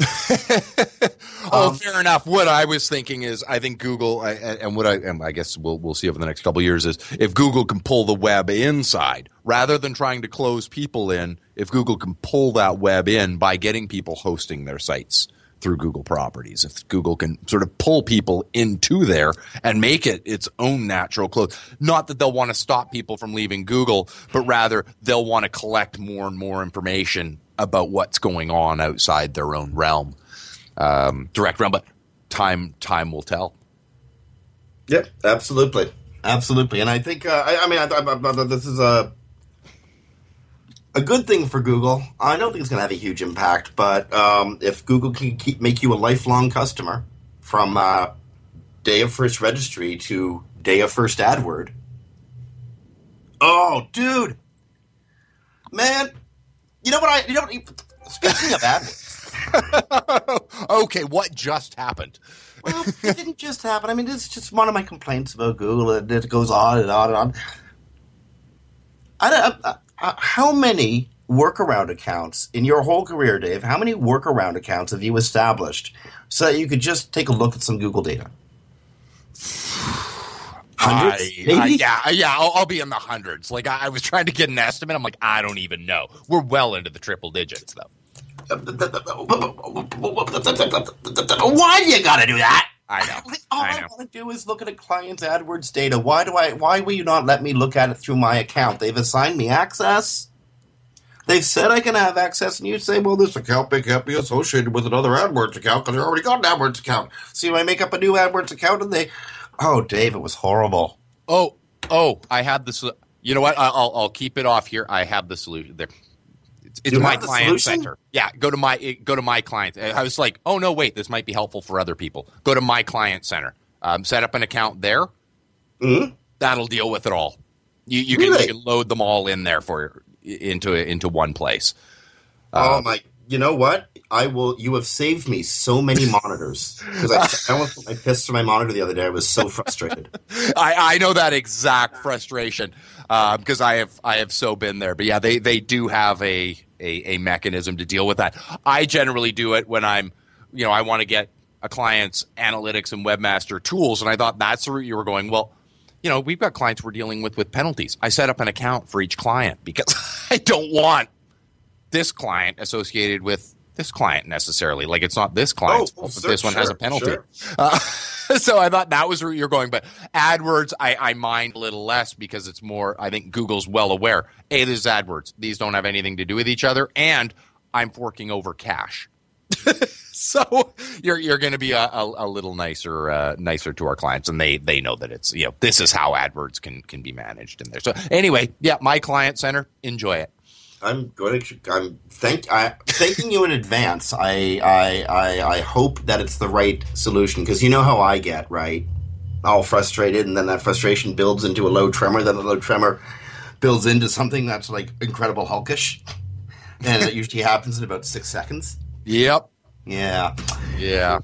oh, Um, fair enough. What I was thinking is, I think Google, I- and what I, and I guess we'll we'll see over the next couple of years is if Google can pull the web inside rather than trying to close people in. If Google can pull that web in by getting people hosting their sites through Google properties, if Google can sort of pull people into there and make it its own natural close, not that they'll want to stop people from leaving Google, but rather they'll want to collect more and more information about what's going on outside their own realm um, direct realm, but time time will tell. Yep, absolutely, absolutely. And I think, uh, I, I mean, I, I, this is a a good thing for Google. I don't think it's going to have a huge impact, but um, if Google can keep make you a lifelong customer from uh, day of first registry to day of first AdWord, oh, dude, man, you know what I? You know, what, speaking of AdWords. (laughs) okay, what just happened? Well, it didn't just happen. I mean, it's just one of my complaints about Google, and it goes on and on and on. I don't, uh, uh, how many workaround accounts in your whole career, Dave? How many workaround accounts have you established so that you could just take a look at some Google data? Hundreds, I- maybe? I- yeah, yeah, I'll, I'll be in the hundreds. Like I, I was trying to get an estimate. I'm like, I don't even know. We're well into the triple digits, though. Why do you got to do that? I know. Like, all I, I want to do is look at a client's AdWords data. Why do I? Why will you not let me look at it through my account? They've assigned me access. They've said I can have access, and you say, "Well, this account may can't be associated with another AdWords account because you already got an AdWords account." So I make up a new AdWords account, and they, oh, Dave, it was horrible. Oh, oh, I had this. You know what? I'll I'll keep it off here. I have the solution. There, it's, it's my client solution? center. Yeah, go to my go to my client. I was like, oh no, wait, this might be helpful for other people. Go to my client center. Um, set up an account there. Mhm. That'll deal with it all. You you Really? can, you can load them all in there for into into one place. oh my! You know what? I will. You have saved me so many monitors because I, I almost put my fist to my monitor the other day. I was so frustrated. (laughs) I, I know that exact frustration um, because I have I have so been there. But yeah, they they do have a, a a mechanism to deal with that. I generally do it when I'm you know I want to get a client's analytics and webmaster tools, and I thought that's the route you were going. Well, you know we've got clients we're dealing with with penalties. I set up an account for each client because (laughs) I don't want this client associated with this client necessarily. Like it's not this client. Oh, sure, this one has a penalty. sure. Uh, (laughs) so I thought that was where you're going. But AdWords, I, I mind a little less because it's more, I think Google's well aware. A, this is AdWords. These don't have anything to do with each other. And I'm forking over cash. (laughs) so you're you're going to be a, a, a little nicer uh, nicer to our clients, and they they know that it's you know this is how AdWords can can be managed in there. So anyway, yeah, my client center, enjoy it. I'm going to. I'm thank. I thanking you in advance. I I I, I hope that it's the right solution because you know how I get right. All frustrated, and then that frustration builds into a low tremor. Then the low tremor builds into something that's like incredible hulkish, and it usually happens in about six seconds. Yep. Yeah. Yeah.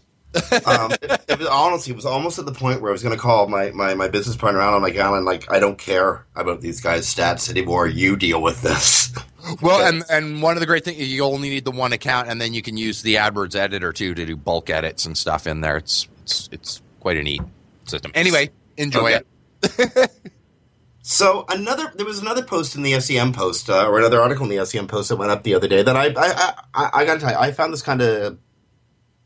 Um, it, it was, honestly, it was almost at the point where I was going to call my, my, my business partner out. I'm like, Alan, like, I don't care about these guys' stats anymore. You deal with this. (laughs) Well, and and one of the great things you only need the one account, and then you can use the AdWords editor too to do bulk edits and stuff in there. It's it's it's quite a neat system. Anyway, enjoy Okay. it. (laughs) (laughs) So another, there was another post in the SEM post, uh, or another article in the SEM post that went up the other day that I, I, I, I got to tell you, I found this kind of,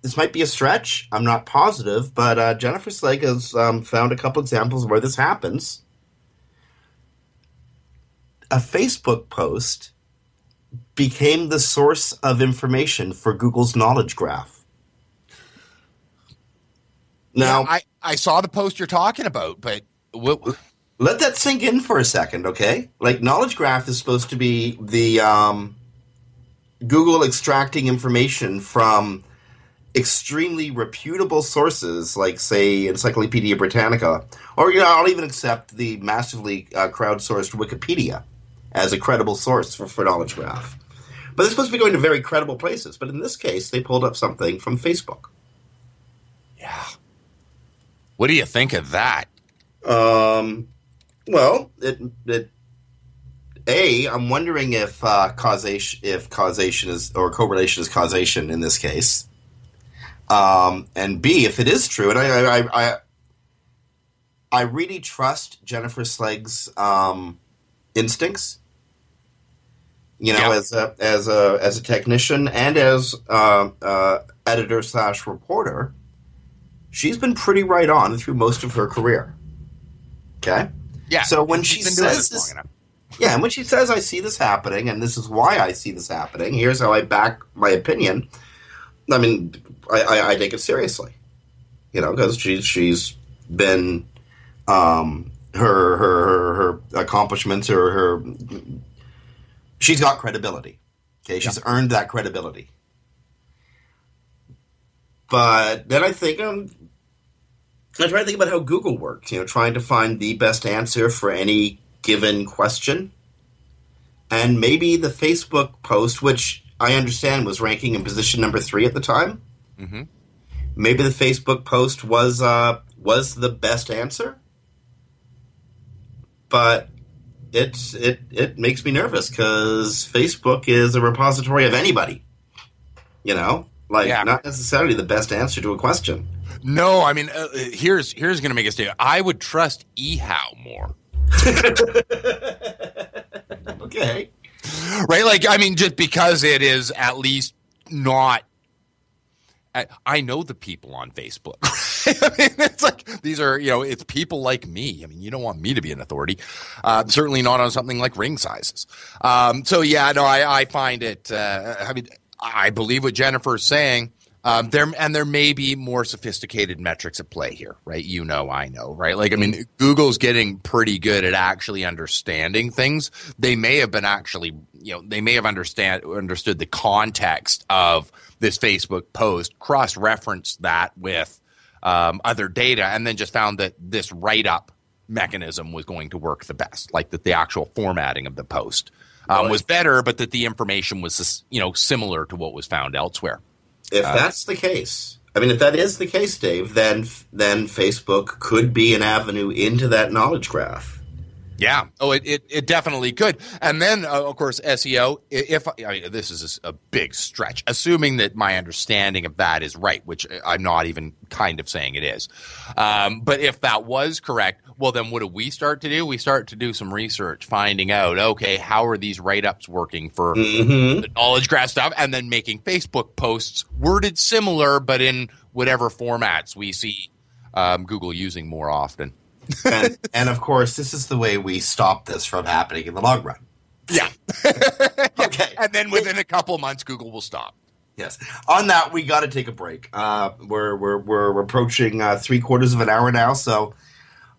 this might be a stretch. I'm not positive, but uh, Jennifer Slegg has um, found a couple examples where this happens. A Facebook post became the source of information for Google's knowledge graph. Now, I I saw the post you're talking about, but what, let that sink in for a second, okay? Like knowledge graph is supposed to be the um, Google extracting information from extremely reputable sources, like say Encyclopedia Britannica, or you know, I'll even accept the massively uh, crowdsourced Wikipedia as a credible source for, for knowledge graph. But they're supposed to be going to very credible places. But in this case, they pulled up something from Facebook. yeah. What do you think of that? Um, well, it it a I'm wondering if uh, causation if causation is or correlation is causation in this case. Um, and B if it is true, and I I I, I, really trust Jennifer Slegg's um, instincts. You know, Yeah. as a as a as a technician and as uh, uh, editor slash reporter, she's been pretty right on through most of her career. Okay. Yeah. So when she says this- Yeah, and when she says, I see this happening, and this is why I see this happening, here's how I back my opinion. I mean, I, I, I take it seriously. You know, because she's, she's been, um, her, her, her, her accomplishments, or her, she's got credibility. Okay, she's earned that credibility. But then I think, um, I try to think about how Google works, you know, trying to find the best answer for any given question. And maybe the Facebook post, which I understand was ranking in position number three at the time, Mhm. maybe the Facebook post was uh, was the best answer. But it's it it makes me nervous because Facebook is a repository of anybody. You know, like Yeah. not necessarily the best answer to a question. No, I mean, uh, here's here's going to make a statement. I would trust eHow more, (laughs) Okay. Right? Like, I mean, just because it is at least not. I, I know the people on Facebook. (laughs) I mean, it's like these are you know it's people like me. I mean, you don't want me to be an authority. Uh, certainly not on something like ring sizes. Um, so yeah, no, I, I find it. Uh, I mean, I believe what Jennifer's saying. Um, there and there may be more sophisticated metrics at play here, right? You know, I know, right? Like, I mean, Google's getting pretty good at actually understanding things. They may have been actually, you know, they may have understand understood the context of this Facebook post, cross referenced that with um, other data, and then just found that this write up mechanism was going to work the best, like that the actual formatting of the post um, was better, but that the information was, you know, similar to what was found elsewhere. If uh, that's the case, I mean, if that is the case, Dave, then then Facebook could be an avenue into that knowledge graph. Yeah. Oh, it, it, it definitely could. And then, uh, of course, SEO, if I mean, this is a big stretch, assuming that my understanding of that is right, which I'm not even kind of saying it is. Um, but if that was correct, well, then what do we start to do? We start to do some research, finding out, okay, how are these write ups working for Mm-hmm. the knowledge graph stuff, and then making Facebook posts worded similar, but in whatever formats we see um, Google using more often. And, and of course, this is the way we stop this from happening in the long run. Yeah. (laughs) Okay. and then within a couple months, Google will stop. Yes. On that, we got to take a break. Uh, we're, we're, we're approaching uh, three quarters of an hour now. So,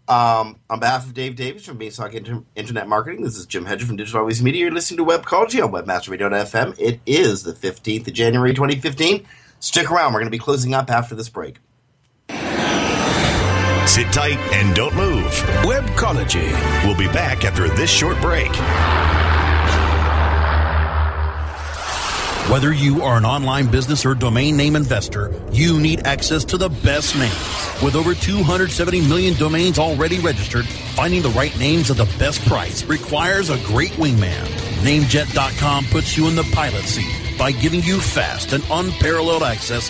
um, on behalf of Dave Davies from Beanstalk Inter- Internet Marketing, this is Jim Hedger from Digital Always Media. You're listening to Webcology on WebmasterRadio.fm. It is the 15th of January 2015. Stick around. We're going to be closing up after this break. Sit tight and don't move. Webcology. We'll be back after this short break. Whether you are an online business or domain name investor, you need access to the best names. With over 270 million domains already registered, finding the right names at the best price requires a great wingman. Namejet.com puts you in the pilot seat by giving you fast and unparalleled access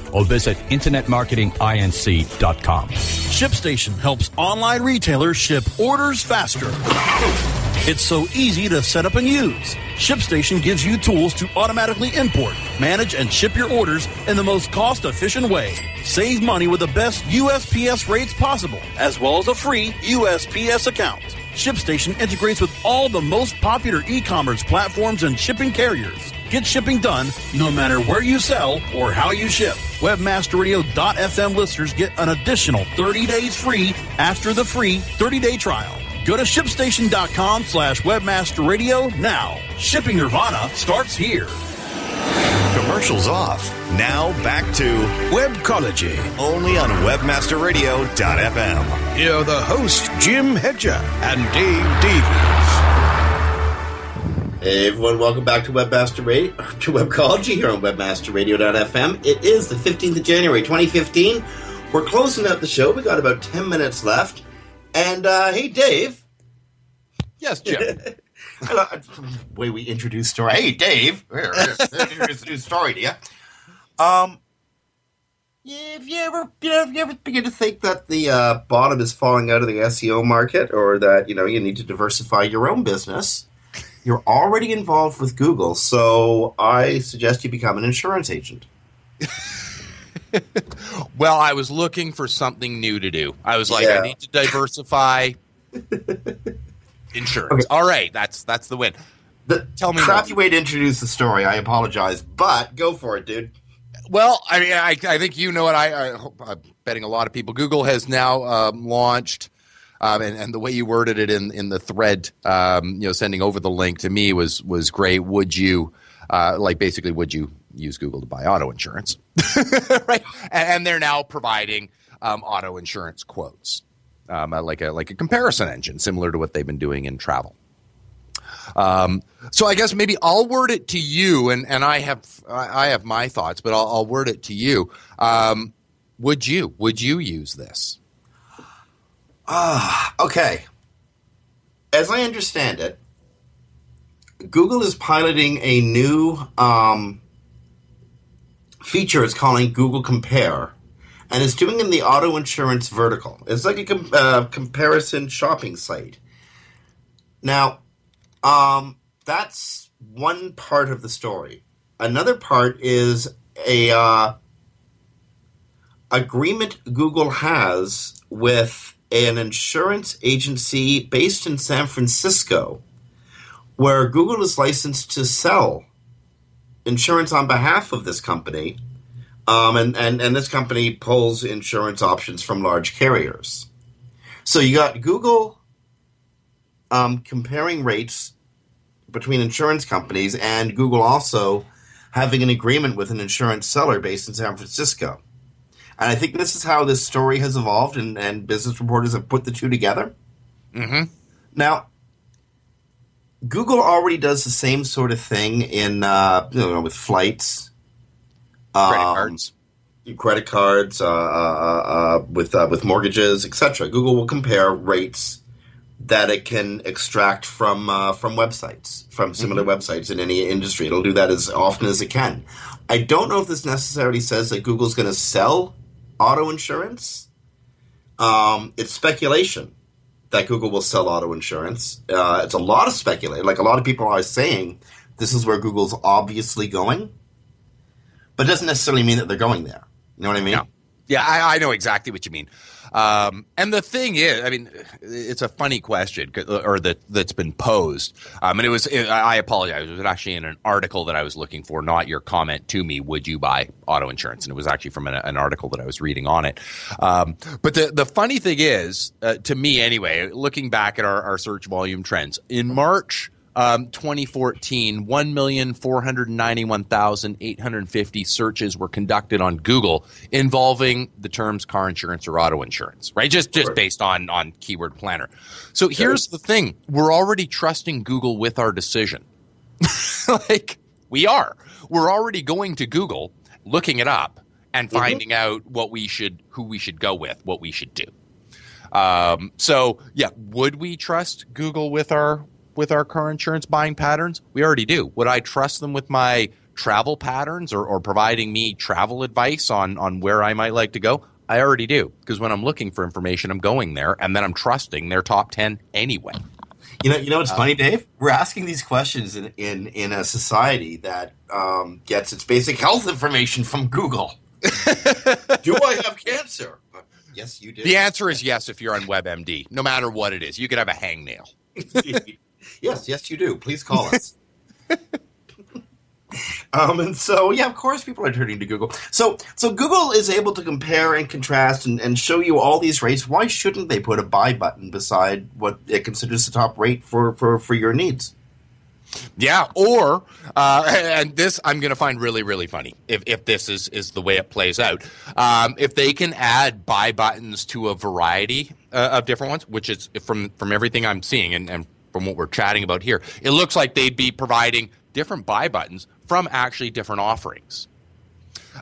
or visit InternetMarketingINC.com. ShipStation helps online retailers ship orders faster. It's so easy to set up and use. ShipStation gives you tools to automatically import, manage, and ship your orders in the most cost efficient way. Save money with the best USPS rates possible, as well as a free USPS account. ShipStation integrates with all the most popular e commerce platforms and shipping carriers. Get shipping done no matter where you sell or how you ship. Webmasterradio.fm listeners get an additional 30 days free after the free 30-day trial. Go to shipstation.com slash webmasterradio now. Shipping Nirvana starts here. Commercials off. Now back to Webcology. only on WebmasterRadio.fm. Here are the hosts, Jim Hedger and Dave Davies. Hey everyone, welcome back to Webmaster Radio, (laughs) to Webcology here on WebmasterRadio.fm. It is the 15th of January 2015. We're closing out the show. We got about 10 minutes left. And uh, hey, Dave. Yes, Jim. (laughs) Way we introduce story. Hey, Dave. Here, here, Introduce a new story to you. Um, yeah, have you ever, you know, if you ever begin to think that the uh, bottom is falling out of the SEO market, or that you know you need to diversify your own business? You're already involved with Google, so I suggest you become an insurance agent. (laughs) well, I was looking for something new to do. I was like, Yeah. I need to diversify (laughs) insurance. All right, that's that's the win. The Tell me crappy way to introduce the story. I apologize, but go for it, dude. Well, I mean, I, I think you know what I, I I'm betting a lot of people. Google has now um, launched, um, and, and the way you worded it in, in the thread, um, you know, sending over the link to me was was great. Would you, uh, like, basically, would you use Google to buy auto insurance? (laughs) right, and, and they're now providing um, auto insurance quotes, um, uh, like a like a comparison engine, similar to what they've been doing in travel. Um, so I guess maybe I'll word it to you, and, and I have I I have my thoughts, but I'll, I'll word it to you. Um, would you would you use this? Ah, okay. As I understand it, Google is piloting a new um, feature. It's calling Google Compare, and it's doing in the auto insurance vertical. It's like a com- uh, comparison shopping site. Now, um, that's one part of the story. Another part is a uh, agreement Google has with an insurance agency based in San Francisco, where Google is licensed to sell insurance on behalf of this company. Um, and, and, and this company pulls insurance options from large carriers. So you got Google um, comparing rates between insurance companies and Google also having an agreement with an insurance seller based in San Francisco. And I think this is how this story has evolved, and, and business reporters have put the two together. Mm-hmm. Now, Google already does the same sort of thing in uh, you know with flights, Credit um, cards. credit cards, uh, uh, uh, with uh, with mortgages, etc. Google will compare rates that it can extract from uh, from websites, from similar websites in any industry. It'll do that as often as it can. I don't know if this necessarily says that Google's going to sell auto insurance. Um, it's speculation that Google will sell auto insurance. Uh, it's a lot of speculation. Like a lot of people are saying, this is where Google's obviously going, but it doesn't necessarily mean that they're going there. You know what I mean? Yeah. Yeah, I, I know exactly what you mean. Um, and the thing is, I mean, it's a funny question or that that's been posed. Um, and it was, it, I apologize. It was actually in an article that I was looking for, not your comment to me. Would you buy auto insurance? And it was actually from an, an article that I was reading on it. Um, but the the funny thing is, uh, to me anyway, looking back at our, our search volume trends in March. Um, 2014, 1,491,850 searches were conducted on Google involving the terms car insurance or auto insurance, right? Just just based on on keyword planner. So here's the thing: we're already trusting Google with our decision. (laughs) like we are, we're already going to Google, looking it up, and finding out what we should, who we should go with, what we should do. Um, so yeah, would we trust Google with our with our car insurance buying patterns? We already do. Would I trust them with my travel patterns or, or providing me travel advice on on where I might like to go? I already do because when I'm looking for information, I'm going there, and then I'm trusting their top ten anyway. You know, you know what's funny, Dave? We're asking these questions in in, in a society that um, gets its basic health information from Google. (laughs) do I have cancer? Uh, yes, you do. The answer is yes if you're on WebMD, no matter what it is. You could have a hangnail. (laughs) yes, yes, you do. Please call us. (laughs) um, and so, yeah, of course, people are turning to Google. So, so Google is able to compare and contrast and, and show you all these rates. Why shouldn't they put a buy button beside what it considers the top rate for for, for your needs? Yeah, or uh, and this I'm going to find really really funny if, if this is is the way it plays out. Um, if they can add buy buttons to a variety uh, of different ones, which is from from everything I'm seeing and, and from what we're chatting about here, it looks like they'd be providing different buy buttons from actually different offerings.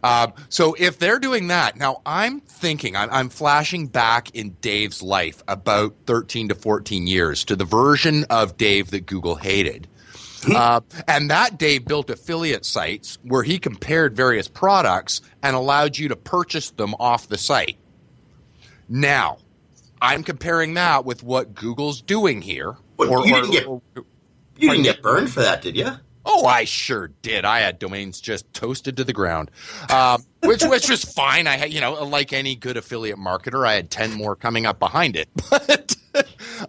Um, so if they're doing that, now I'm thinking, I'm, I'm flashing back in Dave's life about 13 to 14 years to the version of Dave that Google hated. Uh, and that Dave built affiliate sites where he compared various products and allowed you to purchase them off the site. Now, I'm comparing that with what Google's doing here. But you didn't get- or- You didn't get burned for that, did you? Oh, I sure did. I had domains just toasted to the ground, um, which which was fine. I had, you know, like any good affiliate marketer, I had ten more coming up behind it. (laughs) But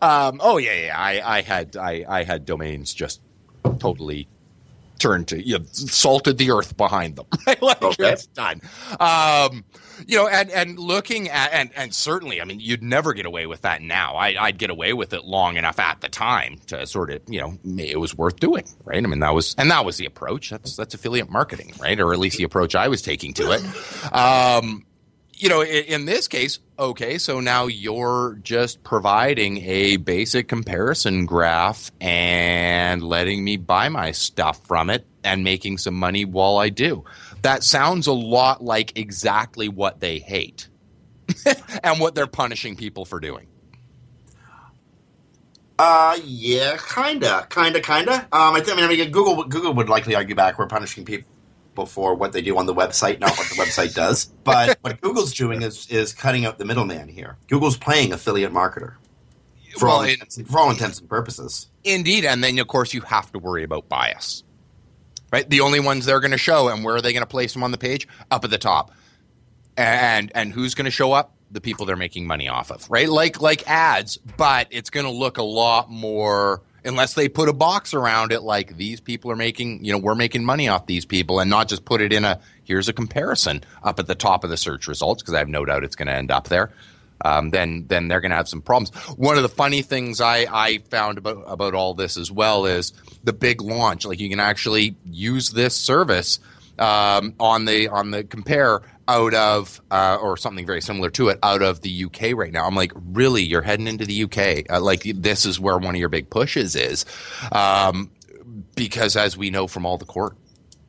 um, oh yeah, yeah, I, I had I, I had domains just totally turned to you know, salted the earth behind them. (laughs) Like Okay. it's done. Um, you know, and and looking at and and certainly, I mean, you'd never get away with that now. I, I'd get away with it long enough at the time to sort of you know it was worth doing, right? I mean, that was and that was the approach. That's that's affiliate marketing, right? Or at least the approach I was taking to it. Um, you know, in this case, okay, so now you're just providing a basic comparison graph and letting me buy my stuff from it and making some money while I do. That sounds a lot like exactly what they hate (laughs) and what they're punishing people for doing. Uh, yeah, kinda, kinda, kinda. Um, I, I mean, I mean, Google Google would likely argue back we're punishing people for what they do on the website, not what the website does. (laughs) But what Google's doing is is cutting out the middleman here. Google's playing affiliate marketer for all Well, it- intents, for all intents and purposes. Indeed, and then of course you have to worry about bias. Right? The only ones they're going to show and where are they going to place them on the page? Up at the top. And and who's going to show up? The people they're making money off of, right? Like like ads, but it's going to look a lot more unless they put a box around it like these people are making, you know, we're making money off these people and not just put it in a here's a comparison up at the top of the search results because I have no doubt it's going to end up there um, then then they're going to have some problems. One of the funny things I, I found about about all this as well is the big launch. Like you can actually use this service um, on the on the compare out of uh, or something very similar to it out of the UK right now. I'm like, really, you're heading into the UK? Uh, like this is where one of your big pushes is, um, because as we know from all the court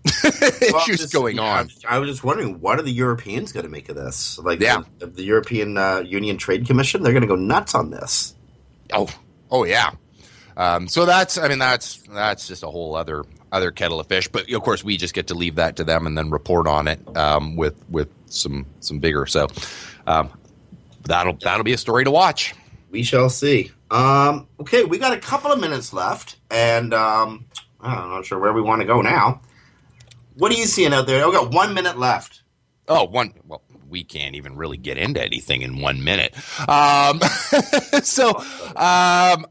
(laughs) issues going on. I was just wondering, what are the Europeans going to make of this? Like, Yeah. the, the European uh, Union Trade Commission, they're going to go nuts on this. Oh, oh yeah. Um, so that's, I mean, that's that's just a whole other other kettle of fish. But of course, we just get to leave that to them and then report on it um, with with some some vigor. So um, that'll that'll be a story to watch. We shall see. Um, okay, we got a couple of minutes left, and um, I'm not sure where we want to go now. What are you seeing out there? I've got one minute left. Oh, one. Well, we can't even really get into anything in one minute. Um, (laughs) so, um,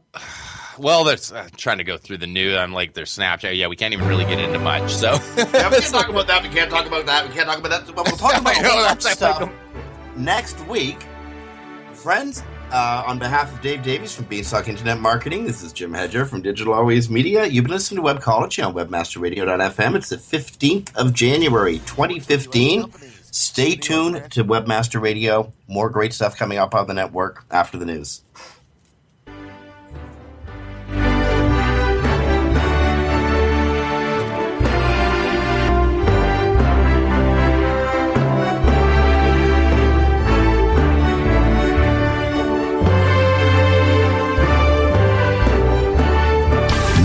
well, there's uh, trying to go through the news. I'm like, there's Snapchat. Yeah, we can't even really get into much. So, Yeah, we can't talk about that. We can't talk about that. We can't talk about that. But we'll talk (laughs) about know, that stuff next week. Friends, uh, on behalf of Dave Davies from Beanstalk Internet Marketing, this is Jim Hedger from Digital Always Media. You've been listening to Webcology on WebmasterRadio.fm. It's the 15th of January, 2015. Stay tuned to Webmaster Radio. More great stuff coming up on the network after the news.